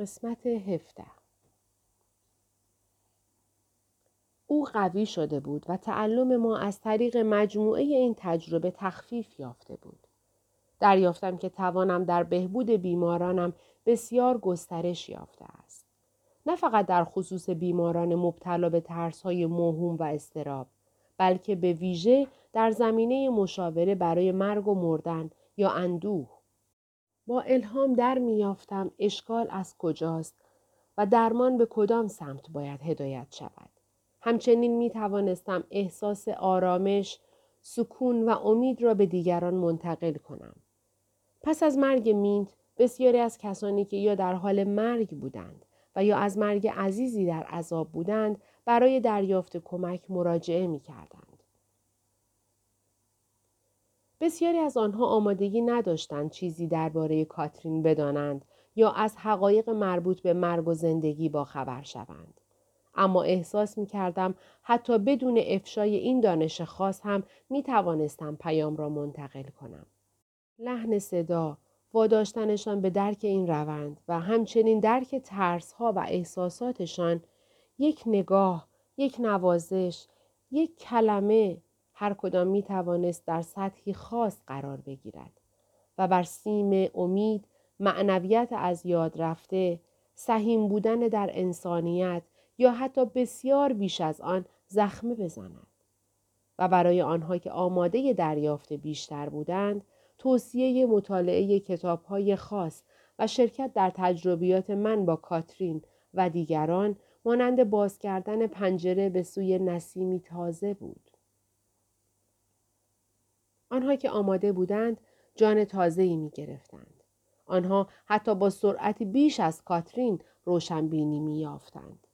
قسمت هفته او قوی شده بود و تعلم ما از طریق مجموعه این تجربه تخفیف یافته بود. دریافتم که توانم در بهبود بیمارانم بسیار گسترش یافته است. نه فقط در خصوص بیماران مبتلا به ترس های موهوم و استراب بلکه به ویژه در زمینه مشاوره برای مرگ و مردن یا اندوه. با الهام در میافتم اشکال از کجاست و درمان به کدام سمت باید هدایت شود. همچنین می توانستم احساس آرامش، سکون و امید را به دیگران منتقل کنم. پس از مرگ مینت بسیاری از کسانی که یا در حال مرگ بودند و یا از مرگ عزیزی در عذاب بودند برای دریافت کمک مراجعه می کردند. بسیاری از آنها آمادگی نداشتند چیزی درباره کاترین بدانند یا از حقایق مربوط به مرگ و زندگی با خبر شوند. اما احساس می کردم حتی بدون افشای این دانش خاص هم می توانستم پیام را منتقل کنم. لحن صدا، واداشتنشان به درک این روند و همچنین درک ترس ها و احساساتشان یک نگاه، یک نوازش، یک کلمه هر کدام می توانست در سطحی خاص قرار بگیرد و بر سیم امید، معنویت از یاد رفته، سهیم بودن در انسانیت یا حتی بسیار بیش از آن زخمه بزند. و برای آنها که آماده دریافت بیشتر بودند، توصیه مطالعه کتاب های خاص و شرکت در تجربیات من با کاترین و دیگران مانند باز کردن پنجره به سوی نسیمی تازه بود. آنها که آماده بودند جان تازه‌ای می گرفتند. آنها حتی با سرعت بیش از کاترین روشنبینی می یافتند.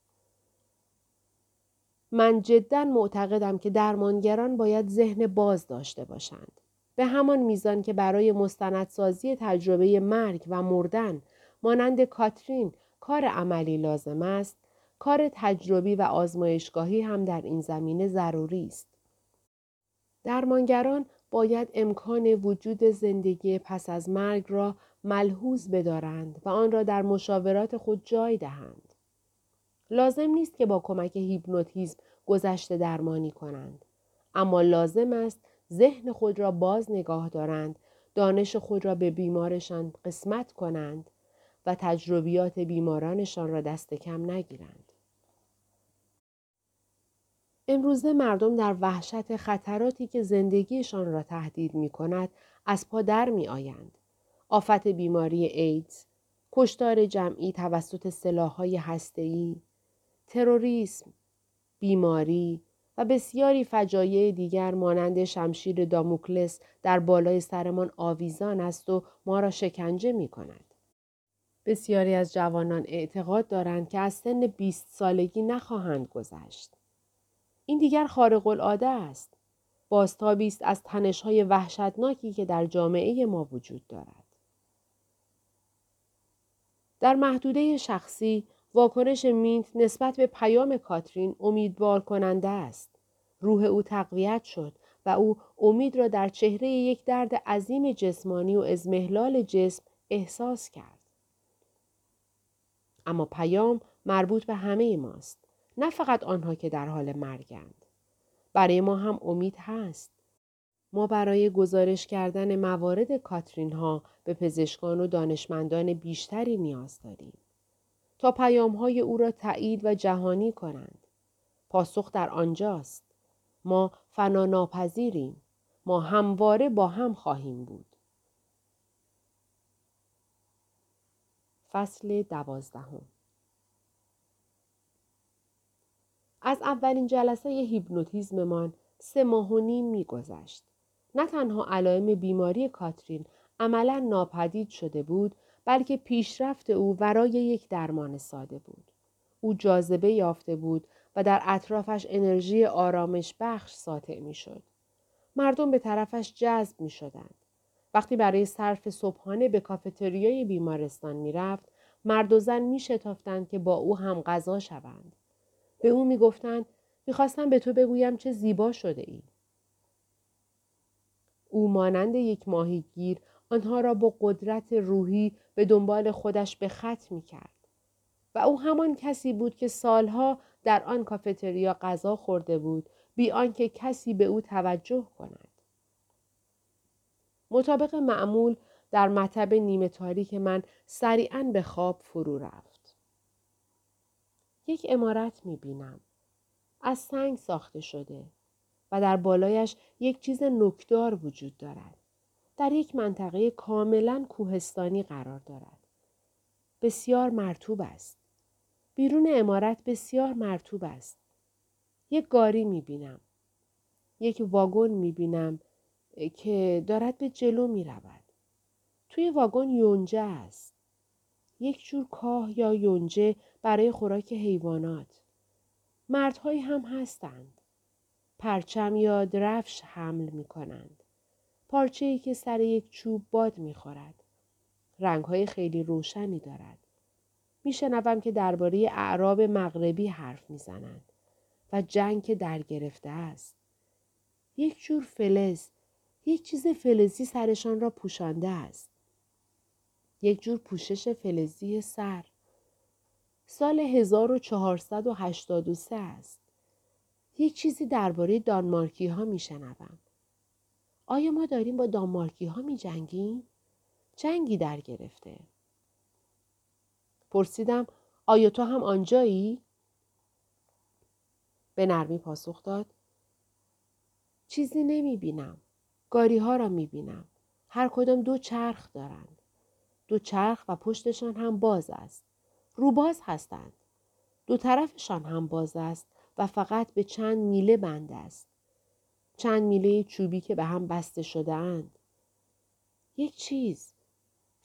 من جدا معتقدم که درمانگران باید ذهن باز داشته باشند. به همان میزان که برای مستندسازی تجربه مرگ و مردن مانند کاترین کار عملی لازم است، کار تجربی و آزمایشگاهی هم در این زمینه ضروری است. درمانگران باید امکان وجود زندگی پس از مرگ را ملحوظ بدارند و آن را در مشاورات خود جای دهند. لازم نیست که با کمک هیپنوتیزم گذشته درمانی کنند. اما لازم است ذهن خود را باز نگاه دارند، دانش خود را به بیمارشان قسمت کنند و تجربیات بیمارانشان را دست کم نگیرند. امروزه مردم در وحشت خطراتی که زندگیشان را تهدید می کند از پا در می آیند. آفت بیماری ایدز، کشتار جمعی توسط سلاحهای هسته‌ای، تروریسم، بیماری و بسیاری فجایع دیگر مانند شمشیر داموکلس در بالای سرمان آویزان است و ما را شکنجه می کند. بسیاری از جوانان اعتقاد دارند که از سن 20 سالگی نخواهند گذشت. این دیگر خارق العاده است. بازتابی است از تنشهای وحشتناکی که در جامعه ما وجود دارد. در محدوده شخصی واکنش مینت نسبت به پیام کاترین امیدوار کننده است. روح او تقویت شد و او امید را در چهره یک درد عظیم جسمانی و ازمهلال جسم احساس کرد. اما پیام مربوط به همه ماست. نه فقط آنها که در حال مرگند. برای ما هم امید هست. ما برای گزارش کردن موارد کاترین ها به پزشکان و دانشمندان بیشتری نیاز داریم. تا پیام های او را تایید و جهانی کنند. پاسخ در آنجاست. ما فنا ناپذیریم. ما همواره با هم خواهیم بود. فصل دوازدهم از اولین جلسه هیپنوتیزممان سه ماه و نیم میگذشت نه تنها علائم بیماری کاترین عملا ناپدید شده بود بلکه پیشرفت او ورای یک درمان ساده بود او جاذبه یافته بود و در اطرافش انرژی آرامش بخش ساطع می شد. مردم به طرفش جذب می شدند. وقتی برای صرف صبحانه به کافتریای بیمارستان می رفت، مرد و زن می شتافتند که با او هم غذا شوند. به او می‌گفتند می‌خواستم به تو بگویم چه زیبا شده ای. او مانند یک ماهیگیر آنها را با قدرت روحی به دنبال خودش به خط می کرد. و او همان کسی بود که سالها در آن کافتریا غذا خورده بود بی آنکه کسی به او توجه کند. مطابق معمول در مطب نیمه تاریک من سریعا به خواب فرو رفت. یک امارت می بینم. از سنگ ساخته شده و در بالایش یک چیز نکدار وجود دارد. در یک منطقه کاملا کوهستانی قرار دارد. بسیار مرتوب است. بیرون امارت بسیار مرتوب است. یک گاری می بینم. یک واگن می بینم که دارد به جلو می رود. توی واگن یونجه است. یک جور کاه یا یونجه برای خوراک حیوانات. مردهایی هم هستند. پرچم یا درفش حمل می کنند. پارچه ای که سر یک چوب باد می خورد. رنگ های خیلی روشنی دارد. میشنوم که درباره اعراب مغربی حرف می‌زنند و جنگ که در گرفته است. یک جور فلز، یک چیز فلزی سرشان را پوشانده است. یک جور پوشش فلزی سر. سال 1483 است. یک چیزی درباره دانمارکی ها می شنوم. آیا ما داریم با دانمارکی ها می جنگیم؟ جنگی در گرفته. پرسیدم آیا تو هم آنجایی؟ به نرمی پاسخ داد. چیزی نمی بینم. گاری ها را می بینم. هر کدام دو چرخ دارند. دو چرخ و پشتشان هم باز است. روباز هستند. دو طرفشان هم باز است و فقط به چند میله بند است. چند میله چوبی که به هم بسته شده اند. یک چیز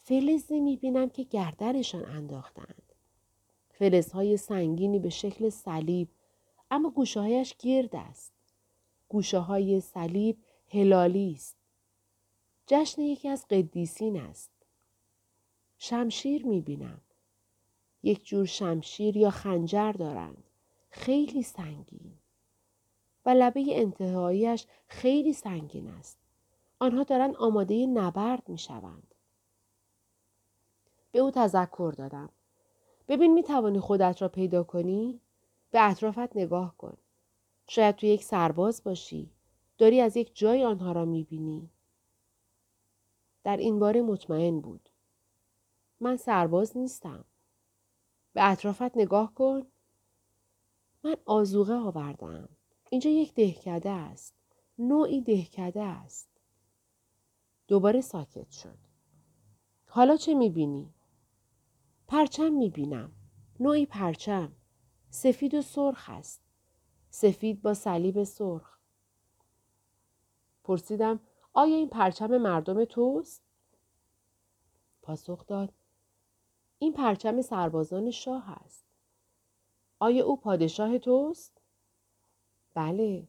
فلزی می‌بینم که گردنشان انداختند. فلزهای سنگینی به شکل صلیب اما گوشههایش گرد است. گوشه های صلیب هلالی است. جشن یکی از قدیسین است. شمشیر می‌بینم. یک جور شمشیر یا خنجر دارند. خیلی سنگین. و لبه انتهاییش خیلی سنگین است. آنها دارند آماده نبرد می شوند. به او تذکر دادم. ببین می توانی خودت را پیدا کنی؟ به اطرافت نگاه کن. شاید تو یک سرباز باشی. داری از یک جای آنها را می بینی. در این باره مطمئن بود. من سرباز نیستم. به اطرافت نگاه کن. من آزوغه آوردم. اینجا یک دهکده است. نوعی دهکده است. دوباره ساکت شد. حالا چه می‌بینی؟ پرچم می‌بینم. نوعی پرچم. سفید و سرخ است. سفید با صلیب سرخ. پرسیدم آیا این پرچم مردم توست؟ پاسخ داد این پرچم سربازان شاه است. آیا او پادشاه توست؟ بله.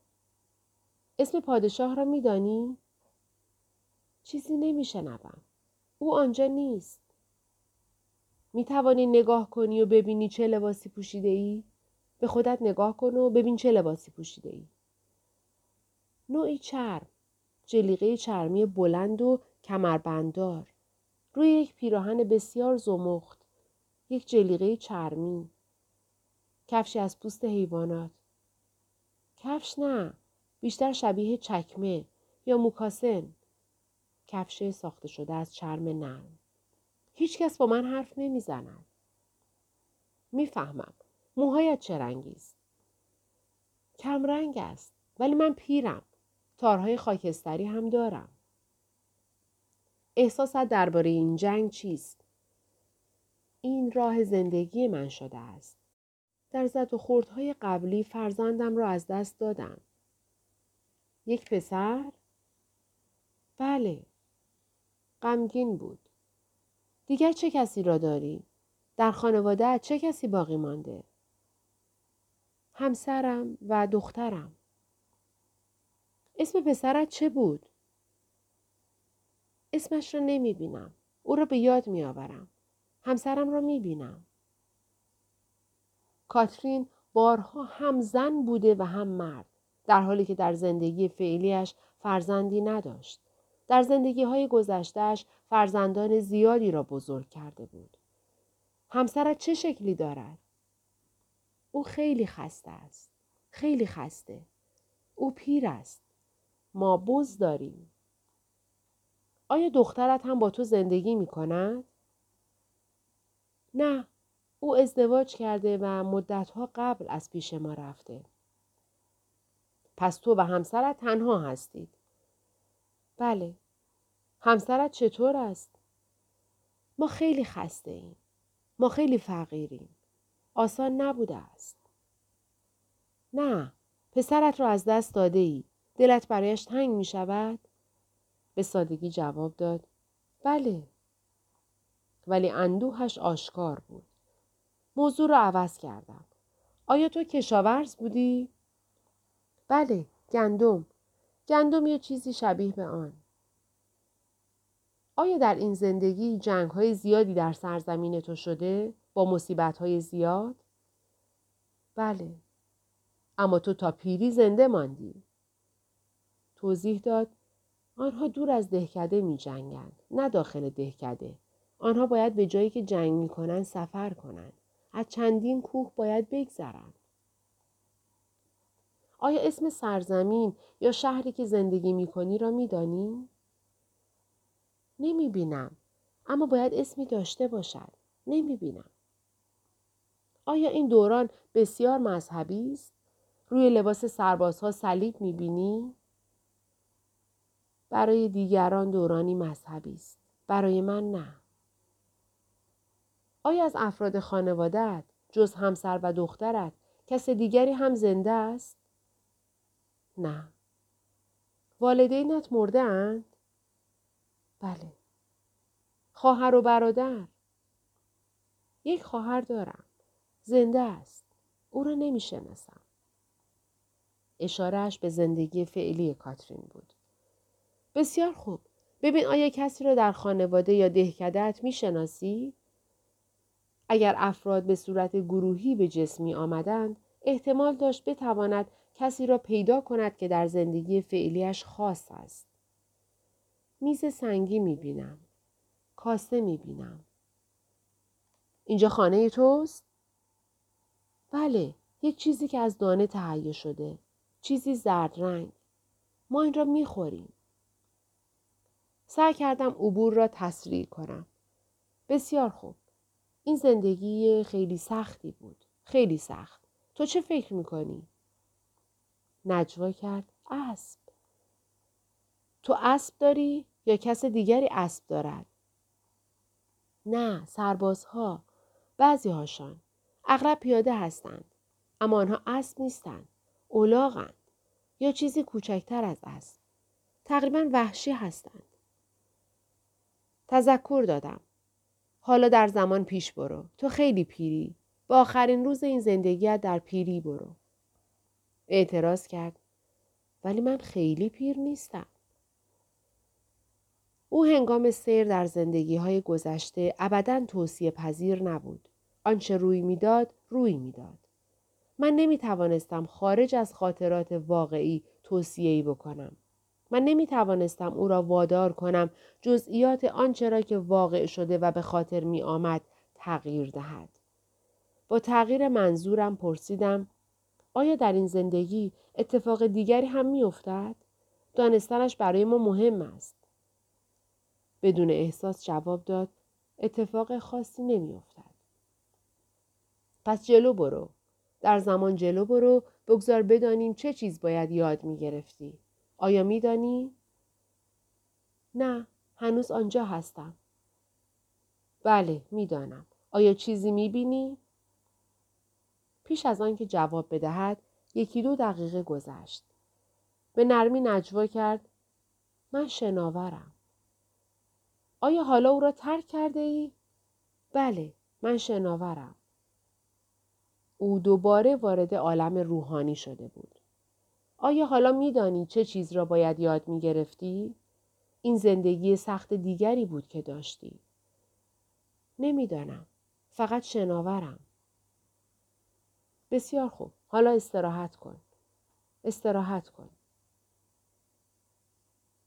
اسم پادشاه را میدانی؟ چیزی نمیشنوم. او آنجا نیست. می توانی نگاه کنی و ببینی چه لباسی پوشیده ای؟ به خودت نگاه کن و ببین چه لباسی پوشیده ای. نوعی چرم. جلیقه چرمی بلند و کمربنددار. روی یک پیراهن بسیار زمخت. یک جلیقه چرمی. کفشی از پوست حیوانات. کفش نه. بیشتر شبیه چکمه یا موکاسن. کفش ساخته شده از چرم نرم. هیچ کس با من حرف نمی‌زند. می‌فهمم. موهایت چه رنگی است؟ کم رنگ است. ولی من پیرم. تارهای خاکستری هم دارم. احساست درباره این جنگ چیست؟ این راه زندگی من شده است. در زد و خوردهای قبلی فرزندم را از دست دادم. یک پسر؟ بله. غمگین بود. دیگر چه کسی را داری؟ در خانواده چه کسی باقی مانده؟ همسرم و دخترم. اسم پسرت چه بود؟ اسمش را نمی بینم. او را به یاد می آورم. همسرم را می بینم. کاترین بارها هم زن بوده و هم مرد در حالی که در زندگی فعلیش فرزندی نداشت. در زندگی های گذشتهش فرزندان زیادی را بزرگ کرده بود. همسرت چه شکلی دارد؟ او خیلی خسته است. خیلی خسته. او پیر است. ما بز داریم. آیا دخترت هم با تو زندگی می کند؟ نه. او ازدواج کرده و مدتها قبل از پیش ما رفته. پس تو و همسرت تنها هستید. بله. همسرت چطور است؟ ما خیلی خسته ایم. ما خیلی فقیریم. آسان نبوده است. نه. پسرت را از دست داده ای. دلت برایش تنگ می شود؟ به سادگی جواب داد. بله. ولی اندوهش آشکار بود. موضوع را عوض کردم. آیا تو کشاورز بودی؟ بله، گندم. گندم یا چیزی شبیه به آن. آیا در این زندگی جنگ های زیادی در سرزمین تو شده با مصیبت های زیاد؟ بله. اما تو تا پیری زنده ماندی. توضیح داد آنها دور از دهکده می جنگند. نه داخل دهکده. آنها باید به جایی که جنگ می کنند سفر کنند. از چندین کوه باید بگذرند. آیا اسم سرزمین یا شهری که زندگی می کنی را می دانی؟ نمی بینم. اما باید اسمی داشته باشد. نمی بینم. آیا این دوران بسیار مذهبی است؟ روی لباس سربازها صلیب می بینی؟ برای دیگران دورانی مذهبی است. برای من نه. آیا از افراد خانوادت جز همسر و دخترت کس دیگری هم زنده است؟ نه. والدینت مرده اند؟ بله. خواهر و برادر؟ یک خواهر دارم. زنده است. او را نمی شناسم. اشارهش به زندگی فعلی کاترین بود. بسیار خوب. ببین آیا کسی را در خانواده یا دهکدت می شناسی؟ اگر افراد به صورت گروهی به جسمی آمدند، احتمال داشت بتواند کسی را پیدا کند که در زندگی فعلیش خاص است. میز سنگی می بینم. کاسه می بینم. اینجا خانه توست؟ بله، یک چیزی که از دانه تهیه شده. چیزی زرد رنگ. ما این را می خوریم. سعی کردم عبور را تسریع کنم. بسیار خوب. این زندگی خیلی سختی بود. خیلی سخت. تو چه فکر می‌کنی؟ نجوا کرد. اسب. تو اسب داری یا کس دیگری اسب دارد؟ نه سربازها. بعضی هاشان. اغلب پیاده هستند. اما آنها اسب نیستند. اولاغند. یا چیزی کوچکتر از اسب. تقریبا وحشی هستند. تذکر دادم. حالا در زمان پیش برو. تو خیلی پیری. با آخرین روز این زندگیت در پیری برو. اعتراض کرد. ولی من خیلی پیر نیستم. او هنگام سیر در زندگی های گذشته ابدا توصیه پذیر نبود. آنچه روی می‌داد روی می‌داد. من نمی توانستم خارج از خاطرات واقعی توصیه‌ای بکنم. من نمی توانستم او را وادار کنم جزئیات آنچه را که واقع شده و به خاطر می آمد تغییر دهد. با تغییر منظورم پرسیدم آیا در این زندگی اتفاق دیگری هم می افتد؟ دانستنش برای ما مهم است. بدون احساس جواب داد اتفاق خاصی نمی افتد. پس جلو برو. در زمان جلو برو بگذار بدانیم چه چیز باید یاد می گرفتی. آیا می دانی؟ نه، هنوز آنجا هستم. بله، می‌دانم. آیا چیزی می بینی؟ پیش از آنکه جواب بدهد، یکی دو دقیقه گذشت. به نرمی نجوا کرد. من شناورم. آیا حالا او را ترک کرده ای؟ بله، من شناورم. او دوباره وارد عالم روحانی شده بود. آیا حالا میدانی چه چیز را باید یاد می گرفتی؟ این زندگی سخت دیگری بود که داشتی. نمی‌دانم. فقط شناورم. بسیار خوب. حالا استراحت کن. استراحت کن.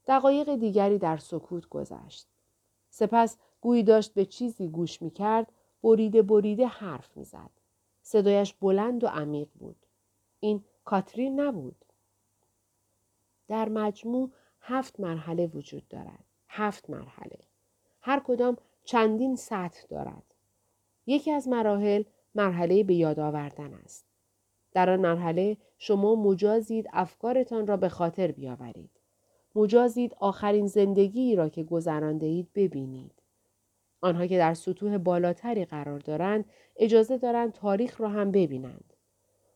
دقایق دیگری در سکوت گذشت. سپس گویی داشت به چیزی گوش می کرد بریده بریده حرف می‌زد. صدایش بلند و عمیق بود. این کاترین نبود. در مجموع هفت مرحله وجود دارد. هفت مرحله. هر کدام چندین سطح دارد. یکی از مراحل مرحله به یاد آوردن است. در آن مرحله شما مجازید افکارتان را به خاطر بیاورید. مجازید آخرین زندگی را که گذرانده اید ببینید. آنها که در سطوح بالاتری قرار دارند اجازه دارند تاریخ را هم ببینند.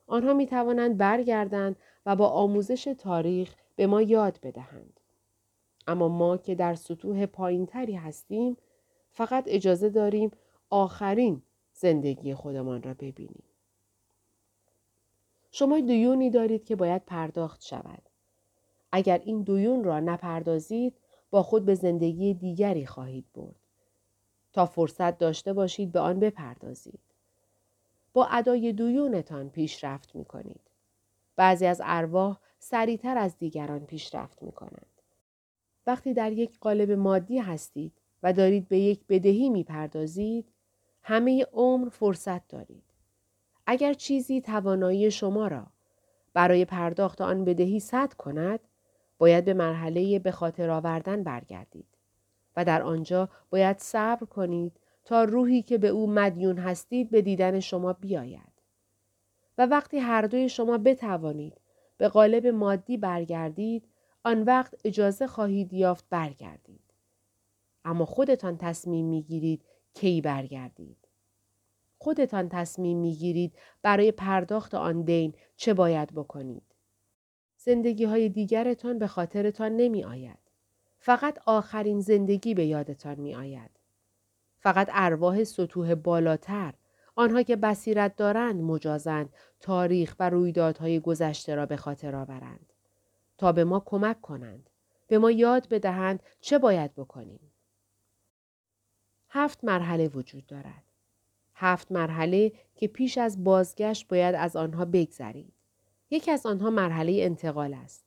آنها می توانند برگردند و با آموزش تاریخ به ما یاد بدهند. اما ما که در سطوح پایینتری هستیم فقط اجازه داریم آخرین زندگی خودمان را ببینیم. شما دیونی دارید که باید پرداخت شود. اگر این دیون را نپردازید با خود به زندگی دیگری خواهید برد. تا فرصت داشته باشید به آن بپردازید. با ادای دیونتان پیشرفت می کنید. بعضی از ارواح سریعتر از دیگران پیشرفت می کنند. وقتی در یک قالب مادی هستید و دارید به یک بدهی می پردازید، همه عمر فرصت دارید. اگر چیزی توانایی شما را برای پرداخت آن بدهی صد کند، باید به مرحله به خاطر آوردن برگردید و در آنجا باید صبر کنید تا روحی که به او مدیون هستید به دیدن شما بیاید. و وقتی هر دوی شما بتوانید به قالب مادی برگردید، آن وقت اجازه خواهید یافت برگردید. اما خودتان تصمیم می‌گیرید کی برگردید. خودتان تصمیم می‌گیرید برای پرداخت آن دین چه باید بکنید. زندگی های دیگرتان به خاطرتان نمی آید. فقط آخرین زندگی به یادتان می آید. فقط ارواح سطوح بالاتر آنها که بصیرت دارند مجازند تاریخ و رویدادهای گذشته را به خاطر آورند. تا به ما کمک کنند. به ما یاد بدهند چه باید بکنیم. هفت مرحله وجود دارد. هفت مرحله که پیش از بازگشت باید از آنها بگذرید. یکی از آنها مرحله انتقال است.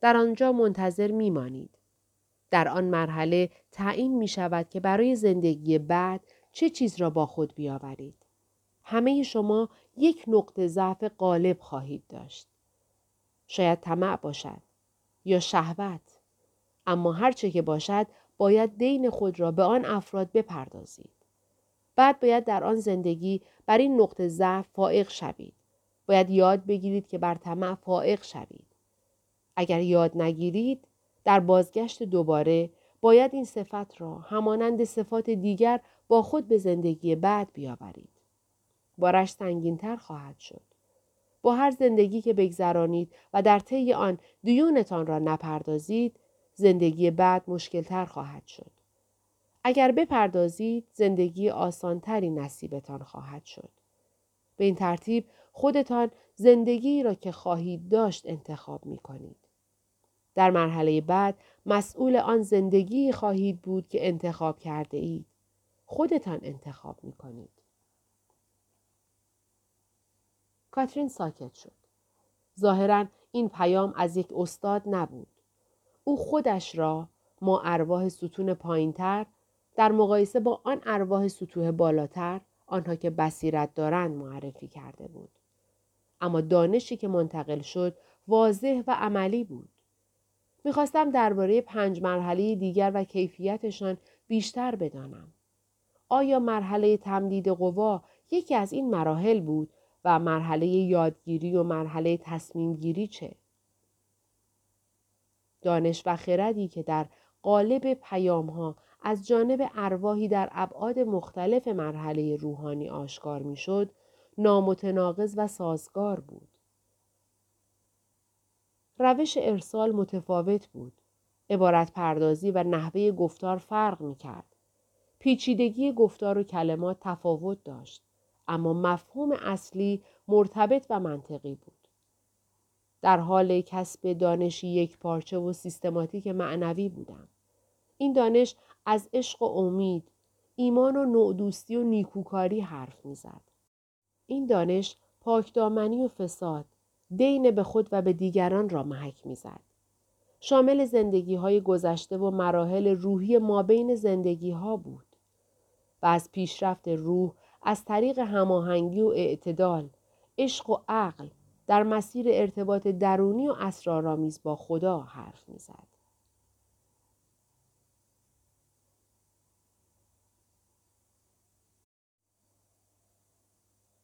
در آنجا منتظر میمانید. در آن مرحله تعیین می شود که برای زندگی بعد چه چیز را با خود بیاورید. همه شما یک نقطه ضعف غالب خواهید داشت. شاید طمع باشد یا شهوت. اما هرچه که باشد باید دین خود را به آن افراد بپردازید. بعد باید در آن زندگی بر این نقطه ضعف فائق شوید. باید یاد بگیرید که بر طمع فائق شوید. اگر یاد نگیرید در بازگشت دوباره باید این صفت را همانند صفات دیگر با خود به زندگی بعد بیاورید. بارش سنگینتر خواهد شد. با هر زندگی که بگذرانید و در طی آن دیونتان را نپردازید، زندگی بعد مشکلتر خواهد شد. اگر بپردازید، زندگی آسانتری نصیبتان خواهد شد. به این ترتیب خودتان زندگی را که خواهید داشت انتخاب می کنید. در مرحله بعد مسئول آن زندگی خواهید بود که انتخاب کرده اید. خودتان انتخاب می کنید. کاترین ساکت شد. ظاهرا این پیام از یک استاد نبود. او خودش را ما ارواح ستون پایینتر در مقایسه با آن ارواح سطوح بالاتر آنها که بصیرت دارند معرفی کرده بود. اما دانشی که منتقل شد واضح و عملی بود. می‌خواستم درباره پنج مرحله دیگر و کیفیتشان بیشتر بدانم. آیا مرحله تمدید قوا یکی از این مراحل بود و مرحله یادگیری و مرحله تصمیم گیری چه؟ دانش و خردی که در قالب پیام ها از جانب ارواحی در ابعاد مختلف مرحله روحانی آشکار می‌شد نامتناقض و سازگار بود. روش ارسال متفاوت بود. عبارت پردازی و نحوه گفتار فرق می کرد. پیچیدگی گفتار و کلمات تفاوت داشت. اما مفهوم اصلی مرتبط و منطقی بود. در حال کسب دانشی یک پارچه و سیستماتیک معنوی بودم. این دانش از عشق و امید، ایمان و نوع و نیکوکاری حرف می‌زد. این دانش پاکدامنی و فساد، دین به خود و به دیگران را محک می‌زد. شامل زندگی های گذشته و مراحل روحی ما بین زندگی ها بود. و از پیشرفت روح از طریق هماهنگی و اعتدال عشق و عقل در مسیر ارتباط درونی و اسرارآمیز با خدا حرف می‌زد.